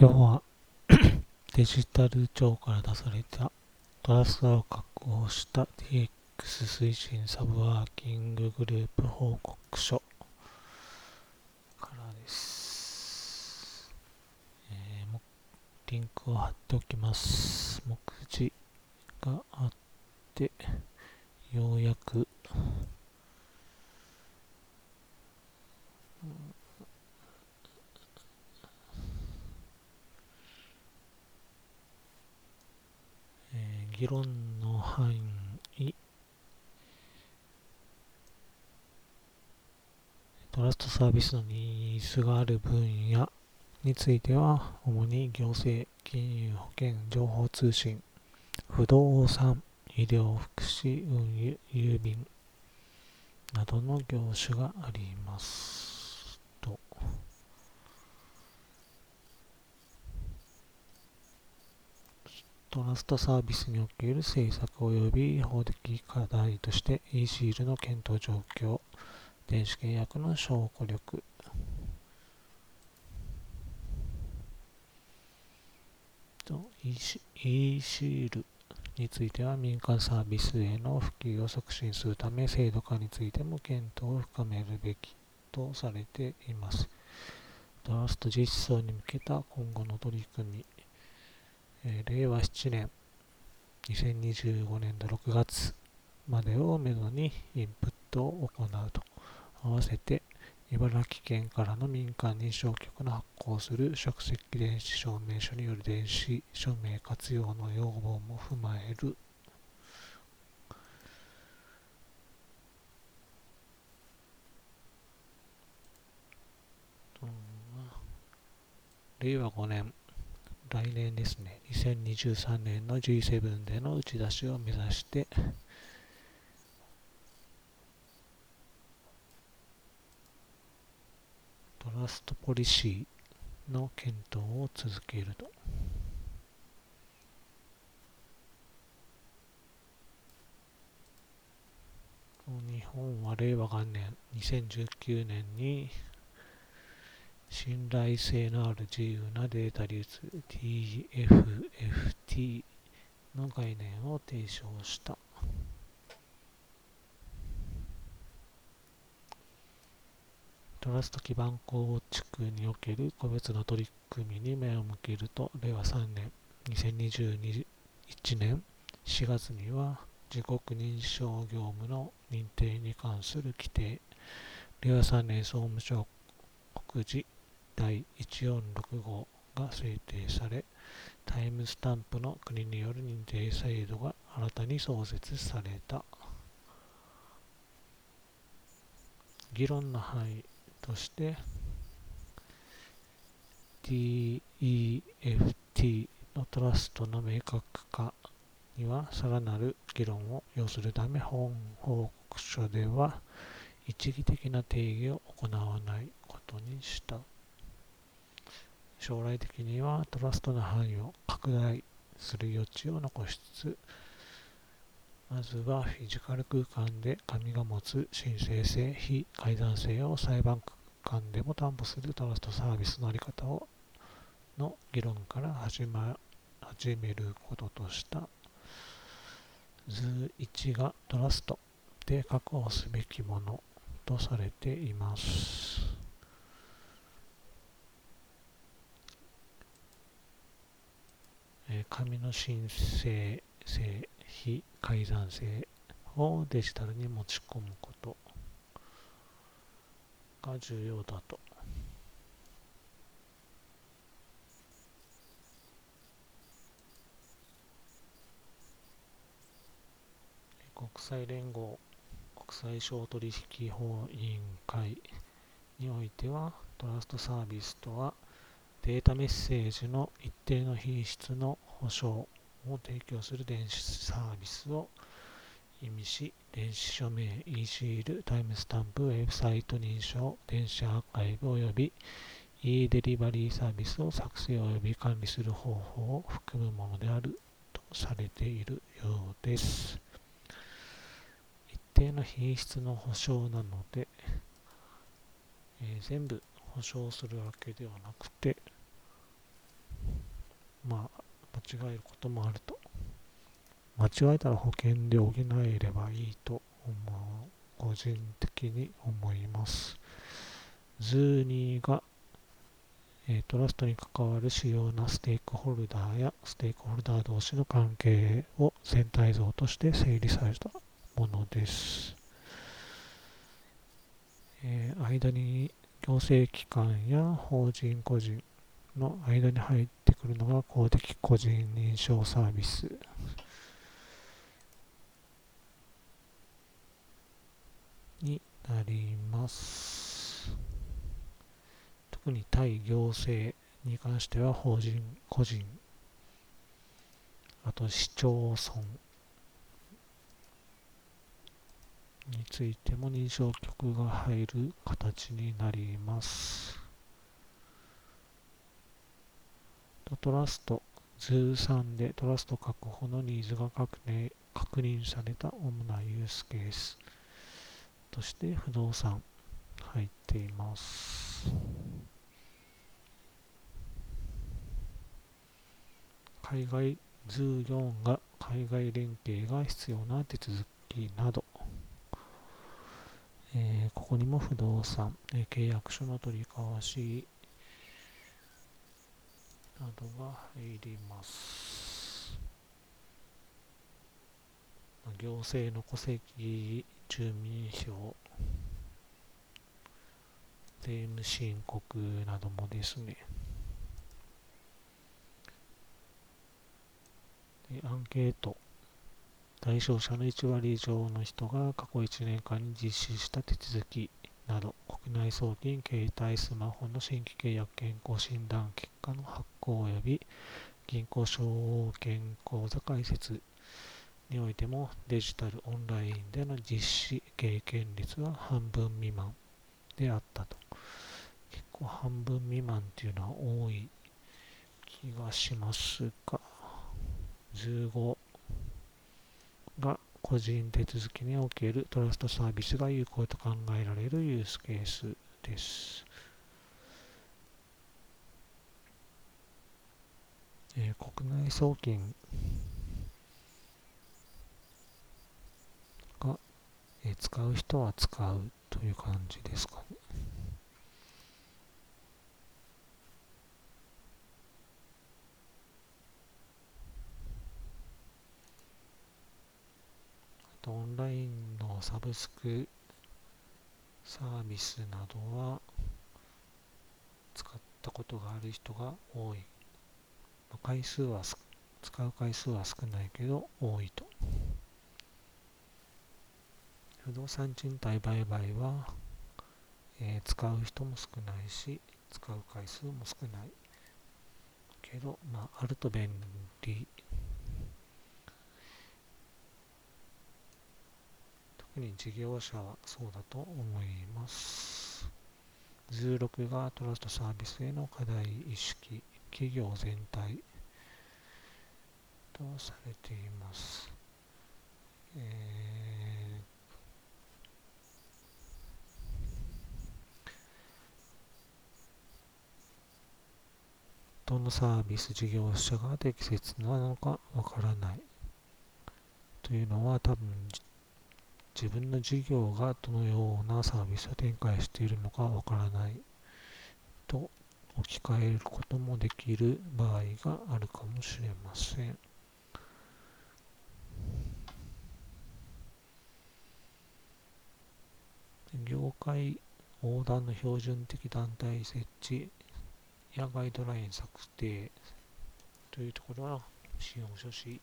今日はデジタル庁から出されたトラストを確保した DX 推進サブワーキンググループ報告書からです。えー、リンクを貼っておきます。目次があって、ようやく議論の範囲トラストサービスのニーズがある分野については主に行政、金融、保険、情報通信、不動産、医療、福祉、運輸、郵便などの業種があります。トラストサービスにおける政策及び法的課題として e シールの検討状況、電子契約の証拠力、e シールについては民間サービスへの普及を促進するため制度化についても検討を深めるべきとされています。トラスト実装に向けた今後の取り組みえー、令和7年、2025年度6月までをめどにインプットを行うと。合わせて、茨城県からの民間認証局の発行する職責電子証明書による電子署名活用の要望も踏まえる。令和5年来年ですね、2023年の G7 での打ち出しを目指して、トラストポリシーの検討を続けると。日本は令和元年2019年に信頼性のある自由なデータ流通 TFFT の概念を提唱した。トラスト基盤構築における個別の取り組みに目を向けると、令和3年、2021年4月には、自国認証業務の認定に関する規定、令和3年総務省告示第1465が制定され、タイムスタンプの国による認定制度が新たに創設された。議論の範囲として、DEFT のトラストの明確化にはさらなる議論を要するため本報告書では一義的な定義を行わないことにした。将来的にはトラストの範囲を拡大する余地を残しつつ、まずはフィジカル空間で紙が持つ申請性、非改ざん性を裁判官でも担保するトラストサービスのあり方をの議論から始,、ま、始めることとした図1がトラストで確保すべきものとされています。え紙の申請性、非改ざん性をデジタルに持ち込むことが重要だと。国際連合国際商取引法委員会においてはトラストサービスとはデータメッセージの一定の品質の保証を提供する電子サービスを意味し、電子署名、e シール、タイムスタンプ、ウェブサイト認証、電子アーカイブ及び e デリバリーサービスを作成及び管理する方法を含むものであるとされているようです。一定の品質の保証なので、えー、全部保証するわけではなくて、まあ、間違えることもあると。間違えたら保険で補えればいいと思う、個人的に思います。ズーニーが、えー、トラストに関わる主要なステークホルダーやステークホルダー同士の関係を全体像として整理されたものです。えー、間に行政機関や法人個人の間に入ってくるのが公的個人認証サービスになります。特に対行政に関しては法人、個人、あと市町村についても認証局が入る形になります。トラスト、図3でトラスト確保のニーズが確認された主なユースケースとして不動産入っています。海外図4が海外連携が必要な手続きなどえー、ここにも不動産、えー、契約書の取り交わしなどが入ります。行政の戸籍、住民票、税務申告などもですね、でアンケート、対象者の1割以上の人が過去1年間に実施した手続きなど、国内送金、携帯、スマホの新規契約健康診断結果の発行及び銀行証券口座開設においてもデジタルオンラインでの実施経験率は半分未満であったと。結構半分未満っていうのは多い気がしますが、15が個人手続きにおけるトラストサービスが有効と考えられるユースケースです。えー、国内送金が、えー、使う人は使うという感じですかね。オンラインのサブスクサービスなどは使ったことがある人が多い。回数は使う回数は少ないけど多いと。不動産賃貸売買は、えー、使う人も少ないし、使う回数も少ない。けど、まあ、あると便利特に事業者はそうだと思います。ズーロクがトラストサービスへの課題意識、企業全体とされています。えー、どのサービス事業者が適切なのかわからないというのは多分自分の事業がどのようなサービスを展開しているのかわからないと置き換えることもできる場合があるかもしれません。業界横断の標準的団体設置やガイドライン策定というところは資本書士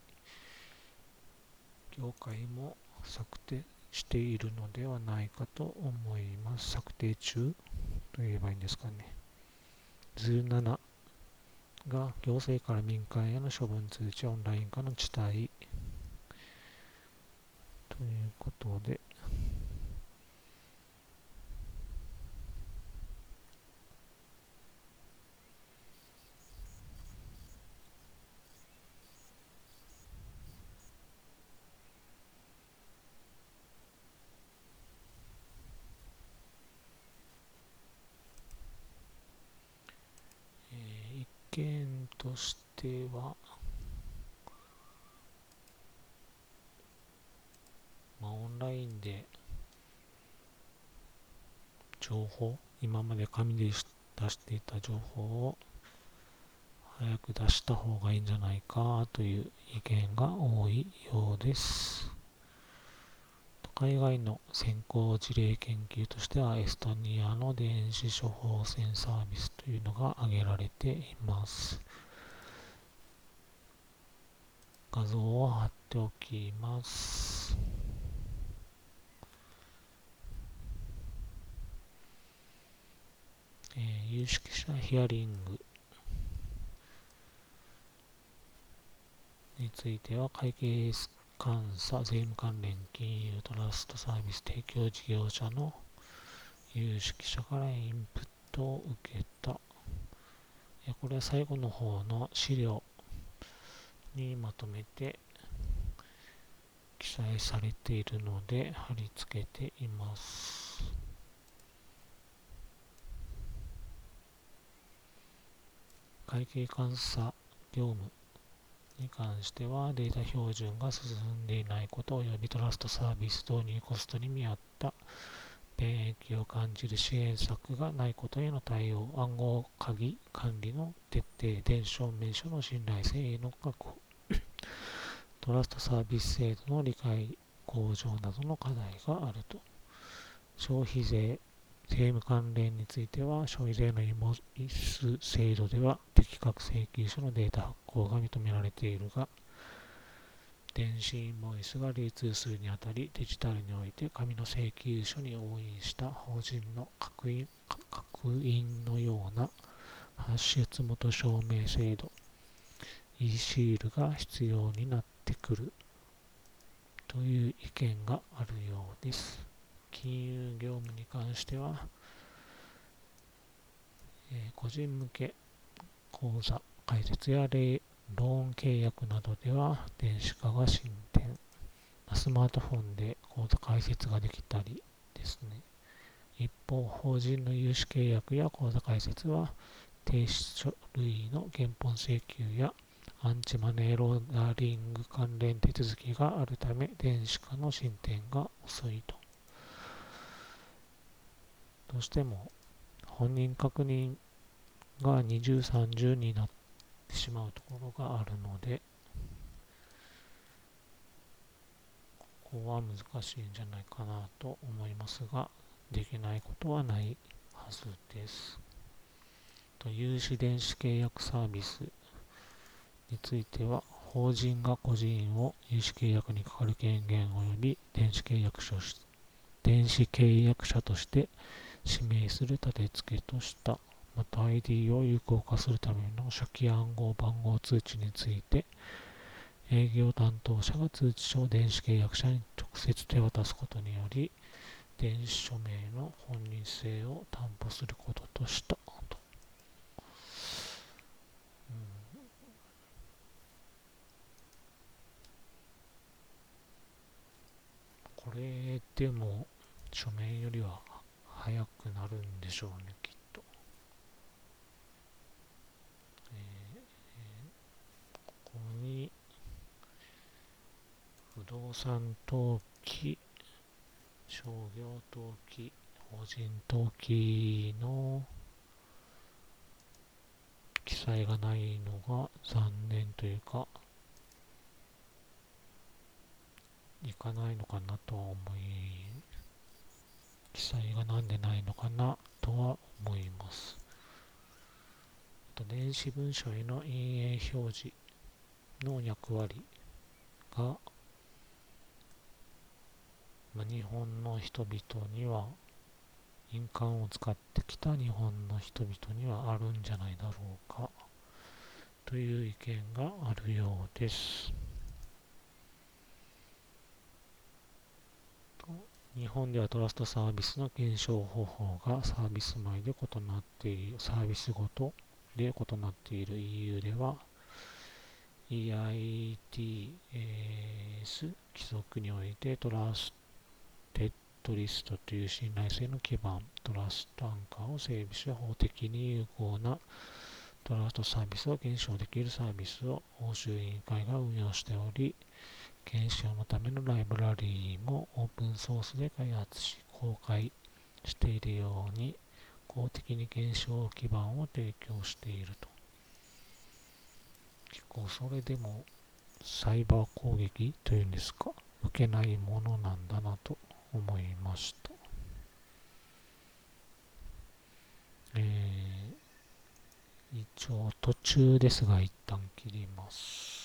業界も策定しているのではないかと思います。策定中と言えばいいんですかね。17が行政から民間への処分通知オンライン化の地帯ということで、見としてては、まあ、オンラインで情報、今まで紙で出していた情報を早く出した方がいいんじゃないかという意見が多いようです。海外の先行事例研究としてはエストニアの電子処方箋サービスというのが挙げられています。画像を貼っておきます。えー、有識者ヒアリングについては会計監査、税務関連、金融、トラストサービス提供事業者の有識者からインプットを受けた。これは最後の方の資料にまとめて記載されているので貼り付けています。会計監査業務に関してはデータ標準が進んでいないこと及びトラストサービス導入コストに見合った便益を感じる支援策がないことへの対応、暗号鍵管理の徹底、伝承名書の信頼性への確保、トラストサービス制度の理解向上などの課題があると。消費税、税務関連については、消費税のイモイス制度では、適格請求書のデータ発行が認められているが、電子インボイスが流通するにあたり、デジタルにおいて紙の請求書に押印した法人の確印確印のような発出元証明制度、e シールが必要になってくるという意見があるようです。金融業務に関しては、えー、個人向け口座開設やレローン契約などでは電子化が進展。スマートフォンで口座開設ができたりですね。一方、法人の融資契約や口座開設は、提出書類の原本請求やアンチマネーローダリング関連手続きがあるため、電子化の進展が遅いと。どうしても本人確認が二重三重になってしまうところがあるので、ここは難しいんじゃないかなと思いますが、できないことはないはずです。と有資電子契約サービスについては、法人が個人を有資契約にかかる権限及び電子契約者電子契約者として指名する立て付けとした。また ID を有効化するための初期暗号番号通知について、営業担当者が通知書を電子契約者に直接手渡すことにより、電子署名の本人性を担保することとしたと。これでも書面よりは早くなるんでしょうね、きっと。えー、ここに、不動産登記、商業登記、法人登記の記載がないのが残念というか、いかないのかなとは思い記載がなんでないのかなとは思います。電子文書への陰影表示の役割が、ま、日本の人々には印鑑を使ってきた日本の人々にはあるんじゃないだろうかという意見があるようです。日本ではトラストサービスの検証方法がサービス毎で異なっている、サービスごとで異なっている EU では EITS 規則においてトラステッドリストという信頼性の基盤、トラストアンカーを整備し法的に有効なトラストサービスを検証できるサービスを欧州委員会が運用しており、検証のためのライブラリーもオープンソースで開発し、公開しているように、公的に検証基盤を提供していると。結構それでもサイバー攻撃というんですか、受けないものなんだなと思いました。えー、一応途中ですが一旦切ります。